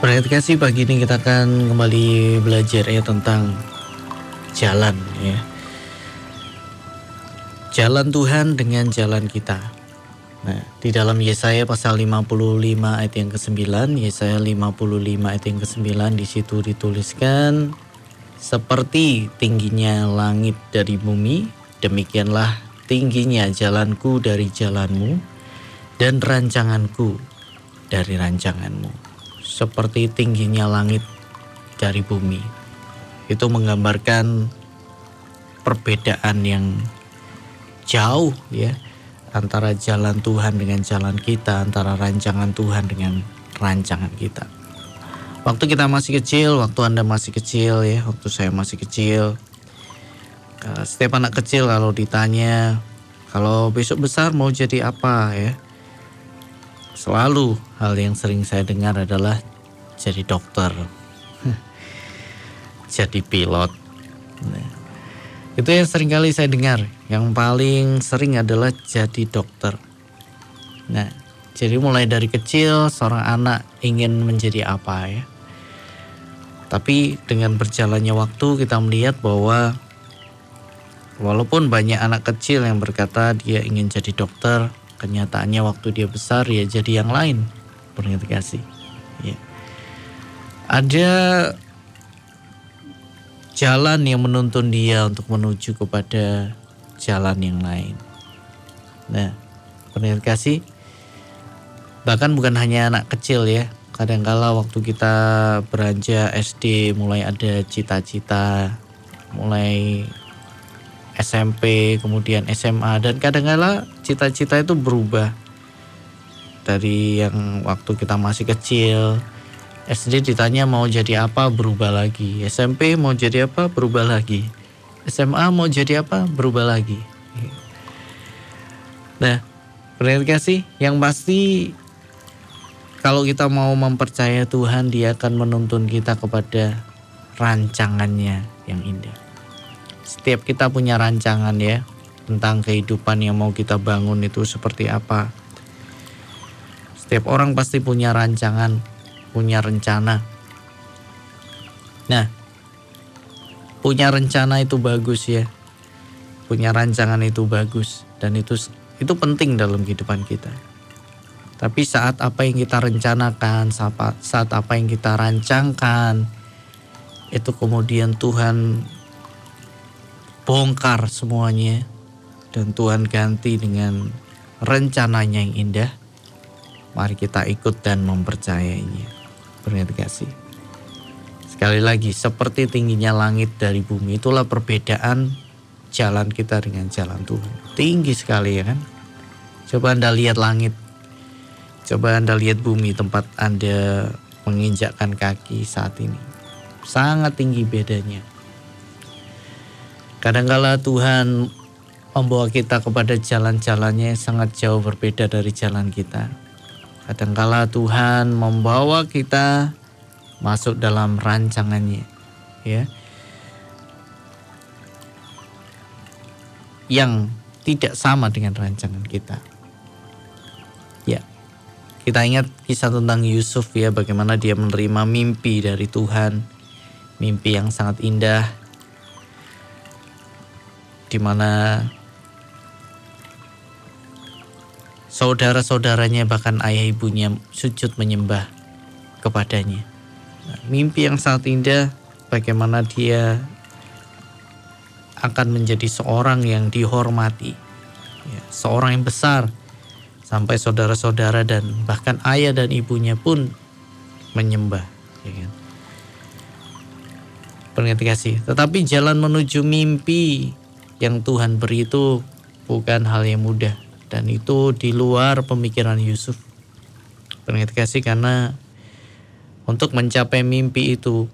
Perhatikan pagi ini kita akan kembali belajar ya tentang jalan ya. Jalan Tuhan dengan jalan kita. Nah, di dalam Yesaya pasal 55 ayat yang ke-9, Yesaya 55 ayat yang ke-9 di situ dituliskan seperti tingginya langit dari bumi, demikianlah tingginya jalanku dari jalanmu dan rancanganku dari rancanganmu seperti tingginya langit dari bumi. Itu menggambarkan perbedaan yang jauh ya antara jalan Tuhan dengan jalan kita, antara rancangan Tuhan dengan rancangan kita. Waktu kita masih kecil, waktu Anda masih kecil ya, waktu saya masih kecil, eh, setiap anak kecil kalau ditanya kalau besok besar mau jadi apa ya, selalu hal yang sering saya dengar adalah jadi dokter, jadi pilot. Nah, itu yang sering kali saya dengar. Yang paling sering adalah jadi dokter. Nah, jadi mulai dari kecil seorang anak ingin menjadi apa ya. Tapi dengan berjalannya waktu kita melihat bahwa walaupun banyak anak kecil yang berkata dia ingin jadi dokter, kenyataannya waktu dia besar ya jadi yang lain. Berarti Ya ada jalan yang menuntun dia untuk menuju kepada jalan yang lain. Nah, pendengar kasih, bahkan bukan hanya anak kecil ya. Kadangkala waktu kita beranjak SD mulai ada cita-cita, mulai SMP, kemudian SMA dan kadangkala cita-cita itu berubah dari yang waktu kita masih kecil SD ditanya mau jadi apa berubah lagi. SMP mau jadi apa berubah lagi. SMA mau jadi apa berubah lagi. Nah, berarti kasih yang pasti kalau kita mau mempercaya Tuhan dia akan menuntun kita kepada rancangannya yang indah. Setiap kita punya rancangan ya tentang kehidupan yang mau kita bangun itu seperti apa. Setiap orang pasti punya rancangan punya rencana. Nah, punya rencana itu bagus ya. Punya rancangan itu bagus dan itu itu penting dalam kehidupan kita. Tapi saat apa yang kita rencanakan, saat, apa yang kita rancangkan, itu kemudian Tuhan bongkar semuanya dan Tuhan ganti dengan rencananya yang indah. Mari kita ikut dan mempercayainya. Berarti kasih. Sekali lagi, seperti tingginya langit dari bumi, itulah perbedaan jalan kita dengan jalan Tuhan. Tinggi sekali ya kan? Coba Anda lihat langit. Coba Anda lihat bumi tempat Anda menginjakkan kaki saat ini. Sangat tinggi bedanya. Kadangkala Tuhan membawa kita kepada jalan-jalannya sangat jauh berbeda dari jalan kita. Kadangkala Tuhan membawa kita masuk dalam rancangannya, ya. Yang tidak sama dengan rancangan kita. Ya. Kita ingat kisah tentang Yusuf ya, bagaimana dia menerima mimpi dari Tuhan. Mimpi yang sangat indah. Di mana Saudara-saudaranya bahkan ayah ibunya sujud menyembah kepadanya. Nah, mimpi yang sangat indah bagaimana dia akan menjadi seorang yang dihormati. Ya, seorang yang besar sampai saudara-saudara dan bahkan ayah dan ibunya pun menyembah. Ya kan? Tetapi jalan menuju mimpi yang Tuhan beri itu bukan hal yang mudah dan itu di luar pemikiran Yusuf. Kasih karena untuk mencapai mimpi itu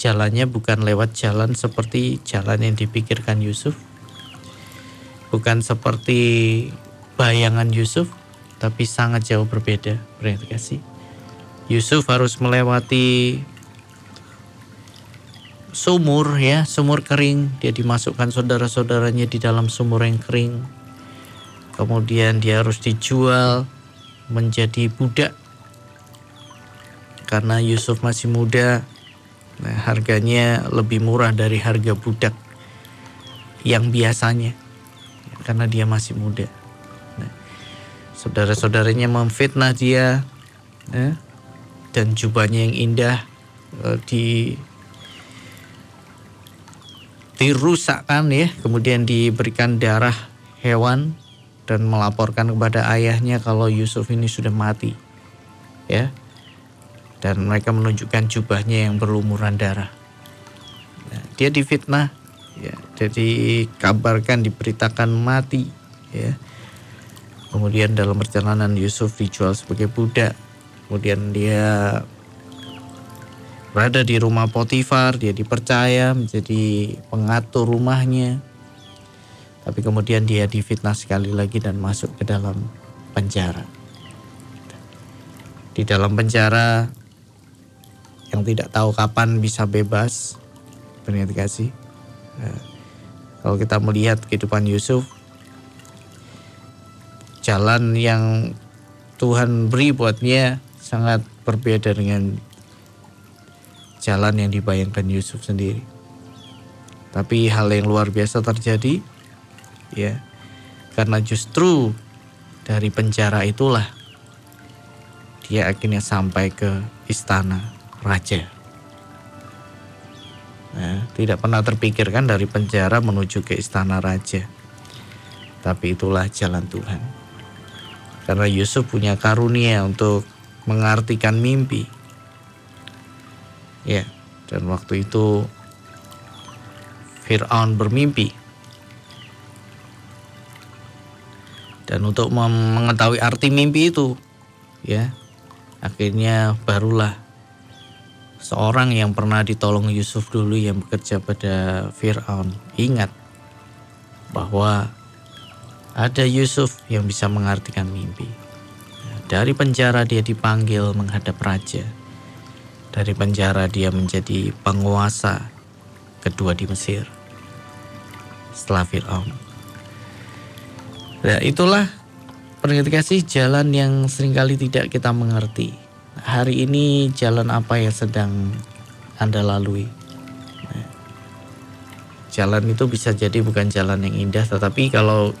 jalannya bukan lewat jalan seperti jalan yang dipikirkan Yusuf. Bukan seperti bayangan Yusuf, tapi sangat jauh berbeda. Kasih. Yusuf harus melewati sumur ya, sumur kering. Dia dimasukkan saudara-saudaranya di dalam sumur yang kering kemudian dia harus dijual menjadi budak karena Yusuf masih muda. Nah, harganya lebih murah dari harga budak yang biasanya karena dia masih muda. Nah, saudara-saudaranya memfitnah dia ya, dan jubahnya yang indah uh, di dirusakkan ya, kemudian diberikan darah hewan dan melaporkan kepada ayahnya kalau Yusuf ini sudah mati. Ya. Dan mereka menunjukkan jubahnya yang berlumuran darah. Nah, dia difitnah ya, jadi kabarkan diberitakan mati ya. Kemudian dalam perjalanan Yusuf dijual sebagai budak. Kemudian dia berada di rumah Potifar, dia dipercaya menjadi pengatur rumahnya. Tapi kemudian dia difitnah sekali lagi dan masuk ke dalam penjara. Di dalam penjara yang tidak tahu kapan bisa bebas, ternyata kasih. Nah, kalau kita melihat kehidupan Yusuf, jalan yang Tuhan beri buatnya sangat berbeda dengan jalan yang dibayangkan Yusuf sendiri. Tapi hal yang luar biasa terjadi ya karena justru dari penjara itulah dia akhirnya sampai ke istana raja. Nah, tidak pernah terpikirkan dari penjara menuju ke istana raja. Tapi itulah jalan Tuhan. Karena Yusuf punya karunia untuk mengartikan mimpi. Ya, dan waktu itu Fir'aun bermimpi Dan untuk mengetahui arti mimpi itu, ya, akhirnya barulah seorang yang pernah ditolong Yusuf dulu yang bekerja pada Fir'aun ingat bahwa ada Yusuf yang bisa mengartikan mimpi. Dari penjara dia dipanggil menghadap raja. Dari penjara dia menjadi penguasa kedua di Mesir setelah Fir'aun. Nah itulah kasih jalan yang sering kali tidak kita mengerti. Hari ini jalan apa yang sedang Anda lalui? Jalan itu bisa jadi bukan jalan yang indah, tetapi kalau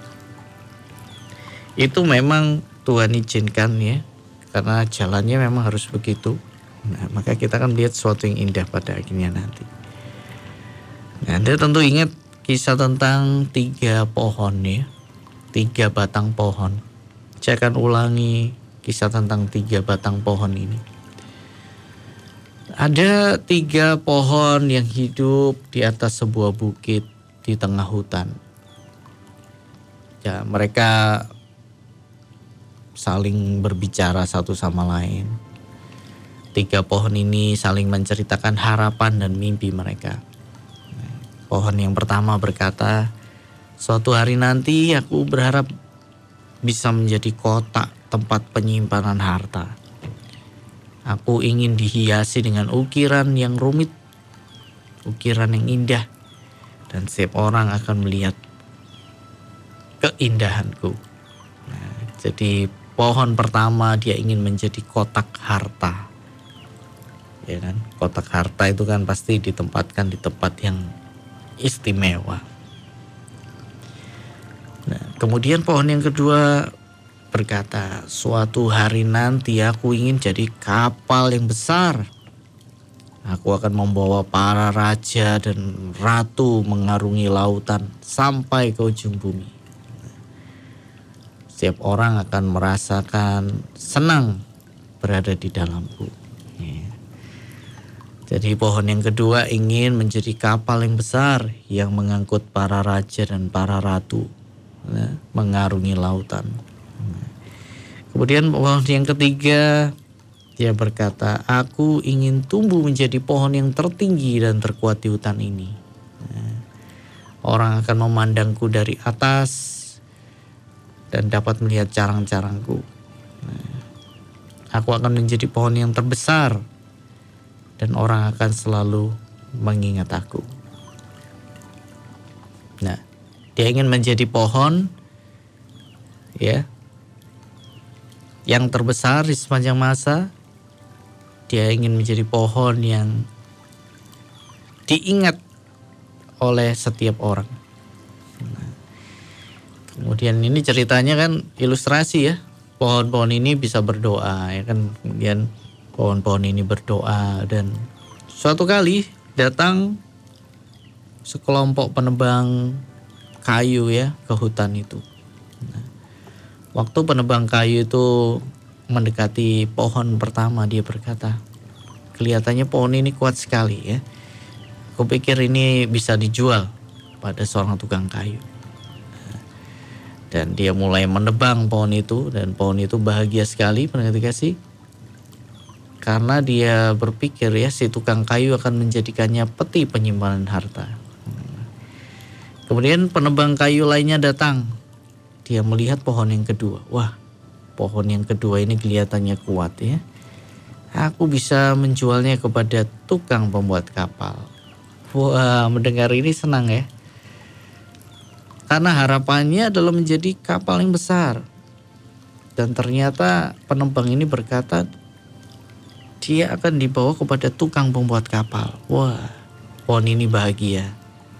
itu memang Tuhan izinkan ya, karena jalannya memang harus begitu. Nah, maka kita akan melihat sesuatu yang indah pada akhirnya nanti. Nah, Anda tentu ingat kisah tentang tiga pohon ya tiga batang pohon. Saya akan ulangi kisah tentang tiga batang pohon ini. Ada tiga pohon yang hidup di atas sebuah bukit di tengah hutan. Ya, mereka saling berbicara satu sama lain. Tiga pohon ini saling menceritakan harapan dan mimpi mereka. Pohon yang pertama berkata, Suatu hari nanti aku berharap bisa menjadi kotak tempat penyimpanan harta. Aku ingin dihiasi dengan ukiran yang rumit, ukiran yang indah, dan setiap orang akan melihat keindahanku. Nah, jadi pohon pertama dia ingin menjadi kotak harta. Ya kan? Kotak harta itu kan pasti ditempatkan di tempat yang istimewa. Nah, kemudian pohon yang kedua berkata, suatu hari nanti aku ingin jadi kapal yang besar. Aku akan membawa para raja dan ratu mengarungi lautan sampai ke ujung bumi. Setiap orang akan merasakan senang berada di dalamku. Ya. Jadi pohon yang kedua ingin menjadi kapal yang besar yang mengangkut para raja dan para ratu ya, mengarungi lautan. Kemudian pohon yang ketiga dia berkata, aku ingin tumbuh menjadi pohon yang tertinggi dan terkuat di hutan ini. orang akan memandangku dari atas dan dapat melihat carang-carangku. aku akan menjadi pohon yang terbesar dan orang akan selalu mengingat aku. Nah, dia ingin menjadi pohon ya yang terbesar di sepanjang masa dia ingin menjadi pohon yang diingat oleh setiap orang. Nah, kemudian ini ceritanya kan ilustrasi ya. Pohon-pohon ini bisa berdoa ya kan. Kemudian pohon-pohon ini berdoa dan suatu kali datang sekelompok penebang kayu ya ke hutan itu. Nah, waktu penebang kayu itu mendekati pohon pertama dia berkata, kelihatannya pohon ini kuat sekali ya. Kupikir ini bisa dijual pada seorang tukang kayu. Dan dia mulai menebang pohon itu dan pohon itu bahagia sekali pendengar kasih. Karena dia berpikir ya si tukang kayu akan menjadikannya peti penyimpanan harta. Kemudian penebang kayu lainnya datang. Dia melihat pohon yang kedua. Wah, pohon yang kedua ini kelihatannya kuat ya. Aku bisa menjualnya kepada tukang pembuat kapal. Wah, mendengar ini senang ya. Karena harapannya adalah menjadi kapal yang besar. Dan ternyata penembang ini berkata dia akan dibawa kepada tukang pembuat kapal. Wah, pohon ini bahagia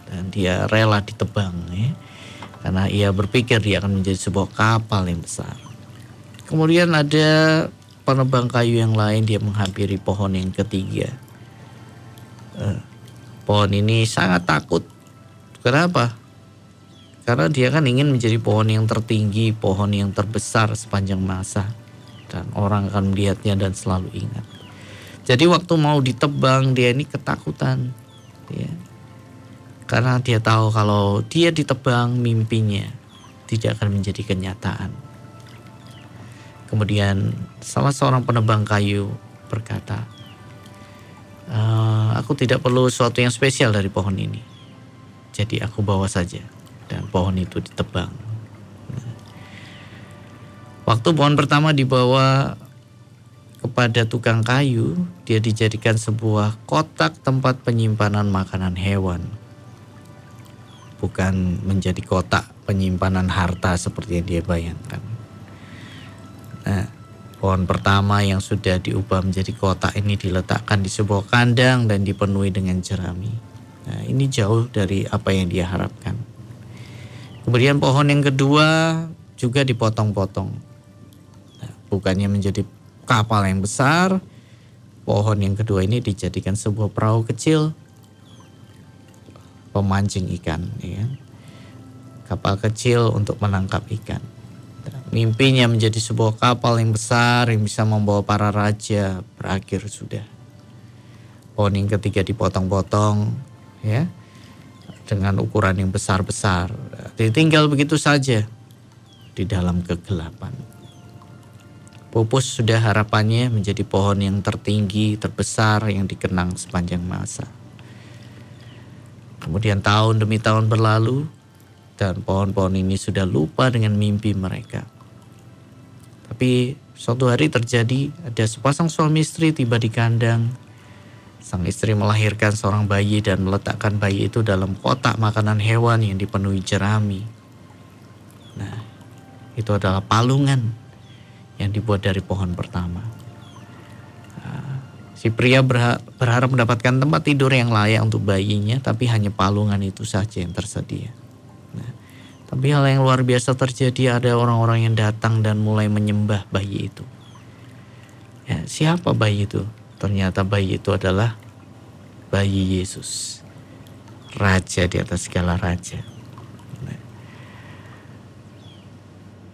dan dia rela ditebang ya. Karena ia berpikir dia akan menjadi sebuah kapal yang besar. Kemudian ada penebang kayu yang lain dia menghampiri pohon yang ketiga. Uh, pohon ini sangat takut. Kenapa? Karena dia kan ingin menjadi pohon yang tertinggi, pohon yang terbesar sepanjang masa. Dan orang akan melihatnya dan selalu ingat. Jadi waktu mau ditebang dia ini ketakutan. Ya. Karena dia tahu kalau dia ditebang mimpinya tidak akan menjadi kenyataan. Kemudian salah seorang penebang kayu berkata, e, aku tidak perlu sesuatu yang spesial dari pohon ini. Jadi aku bawa saja dan pohon itu ditebang. Waktu pohon pertama dibawa kepada tukang kayu, dia dijadikan sebuah kotak tempat penyimpanan makanan hewan. Bukan menjadi kotak penyimpanan harta seperti yang dia bayangkan. Nah, pohon pertama yang sudah diubah menjadi kotak ini diletakkan di sebuah kandang dan dipenuhi dengan jerami. Nah, ini jauh dari apa yang dia harapkan. Kemudian pohon yang kedua juga dipotong-potong. Nah, bukannya menjadi kapal yang besar, pohon yang kedua ini dijadikan sebuah perahu kecil pemancing ikan, ya. Kapal kecil untuk menangkap ikan. Mimpinya menjadi sebuah kapal yang besar yang bisa membawa para raja berakhir sudah. Pohon yang ketiga dipotong-potong ya dengan ukuran yang besar-besar. Ditinggal begitu saja di dalam kegelapan. Pupus sudah harapannya menjadi pohon yang tertinggi, terbesar yang dikenang sepanjang masa. Kemudian tahun demi tahun berlalu dan pohon-pohon ini sudah lupa dengan mimpi mereka. Tapi suatu hari terjadi ada sepasang suami istri tiba di kandang. Sang istri melahirkan seorang bayi dan meletakkan bayi itu dalam kotak makanan hewan yang dipenuhi jerami. Nah, itu adalah palungan yang dibuat dari pohon pertama. Nah, si pria berharap mendapatkan tempat tidur yang layak untuk bayinya, tapi hanya palungan itu saja yang tersedia. Tapi hal yang luar biasa terjadi ada orang-orang yang datang dan mulai menyembah bayi itu. Ya, siapa bayi itu? Ternyata bayi itu adalah bayi Yesus. Raja di atas segala raja. Nah,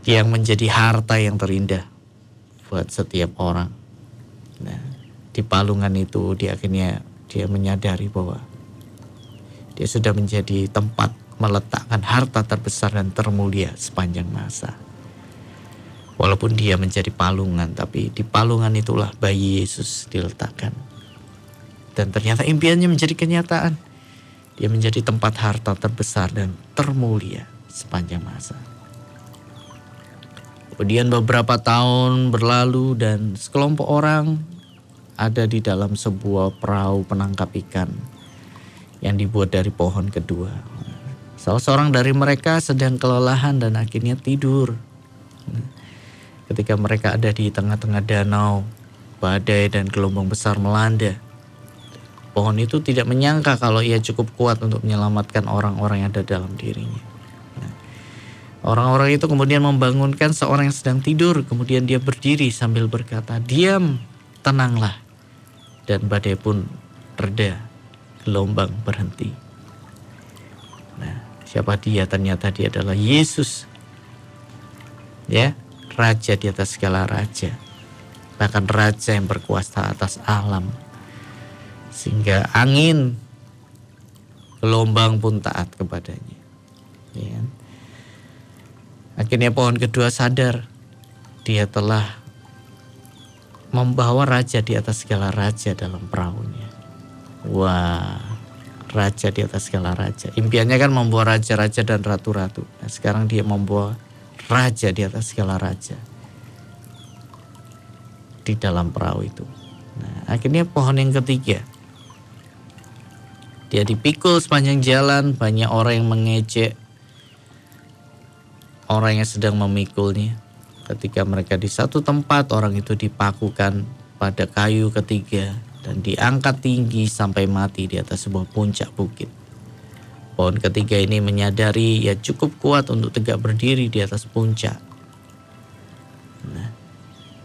yang menjadi harta yang terindah buat setiap orang. Nah, di palungan itu dia akhirnya dia menyadari bahwa dia sudah menjadi tempat meletakkan harta terbesar dan termulia sepanjang masa. Walaupun dia menjadi palungan, tapi di palungan itulah bayi Yesus diletakkan. Dan ternyata impiannya menjadi kenyataan. Dia menjadi tempat harta terbesar dan termulia sepanjang masa. Kemudian beberapa tahun berlalu dan sekelompok orang ada di dalam sebuah perahu penangkap ikan yang dibuat dari pohon kedua. Salah seorang dari mereka sedang kelelahan dan akhirnya tidur. Ketika mereka ada di tengah-tengah danau, badai dan gelombang besar melanda. Pohon itu tidak menyangka kalau ia cukup kuat untuk menyelamatkan orang-orang yang ada dalam dirinya. Orang-orang itu kemudian membangunkan seorang yang sedang tidur, kemudian dia berdiri sambil berkata, "Diam, tenanglah." Dan badai pun reda, gelombang berhenti. Nah, siapa dia? Ternyata dia adalah Yesus. Ya, raja di atas segala raja. Bahkan raja yang berkuasa atas alam sehingga angin gelombang pun taat kepadanya. Ya. Akhirnya pohon kedua sadar dia telah membawa raja di atas segala raja dalam perahunya. Wah, raja di atas segala raja. Impiannya kan membawa raja-raja dan ratu-ratu. Nah, sekarang dia membawa raja di atas segala raja di dalam perahu itu. Nah, akhirnya pohon yang ketiga dia dipikul sepanjang jalan, banyak orang yang mengejek orang yang sedang memikulnya. Ketika mereka di satu tempat, orang itu dipakukan pada kayu ketiga dan diangkat tinggi sampai mati di atas sebuah puncak bukit. Pohon ketiga ini menyadari ia cukup kuat untuk tegak berdiri di atas puncak. Nah,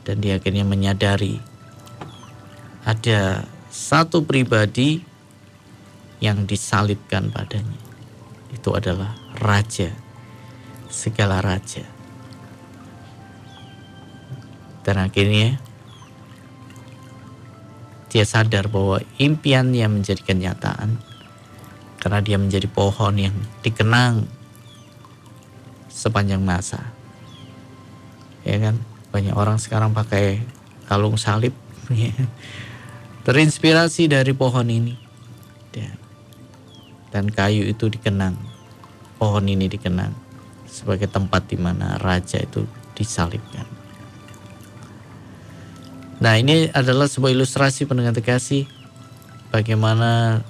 dan dia akhirnya menyadari ada satu pribadi yang disalibkan padanya. Itu adalah raja, segala raja. Dan akhirnya dia sadar bahwa impiannya menjadi kenyataan karena dia menjadi pohon yang dikenang sepanjang masa. Ya kan? Banyak orang sekarang pakai kalung salib. Terinspirasi dari pohon ini. Dan kayu itu dikenang. Pohon ini dikenang sebagai tempat di mana raja itu disalibkan. Nah ini adalah sebuah ilustrasi pendengar kasih bagaimana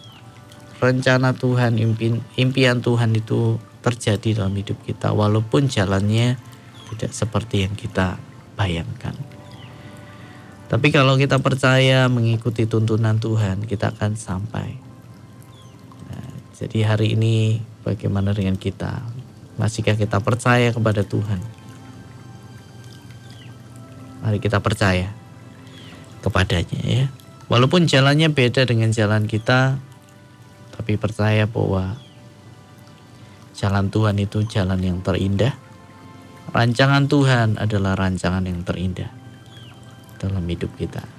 rencana Tuhan, impian, impian Tuhan itu terjadi dalam hidup kita walaupun jalannya tidak seperti yang kita bayangkan. Tapi kalau kita percaya mengikuti tuntunan Tuhan, kita akan sampai jadi hari ini bagaimana dengan kita? Masihkah kita percaya kepada Tuhan? Mari kita percaya kepadanya ya. Walaupun jalannya beda dengan jalan kita, tapi percaya bahwa jalan Tuhan itu jalan yang terindah. Rancangan Tuhan adalah rancangan yang terindah dalam hidup kita.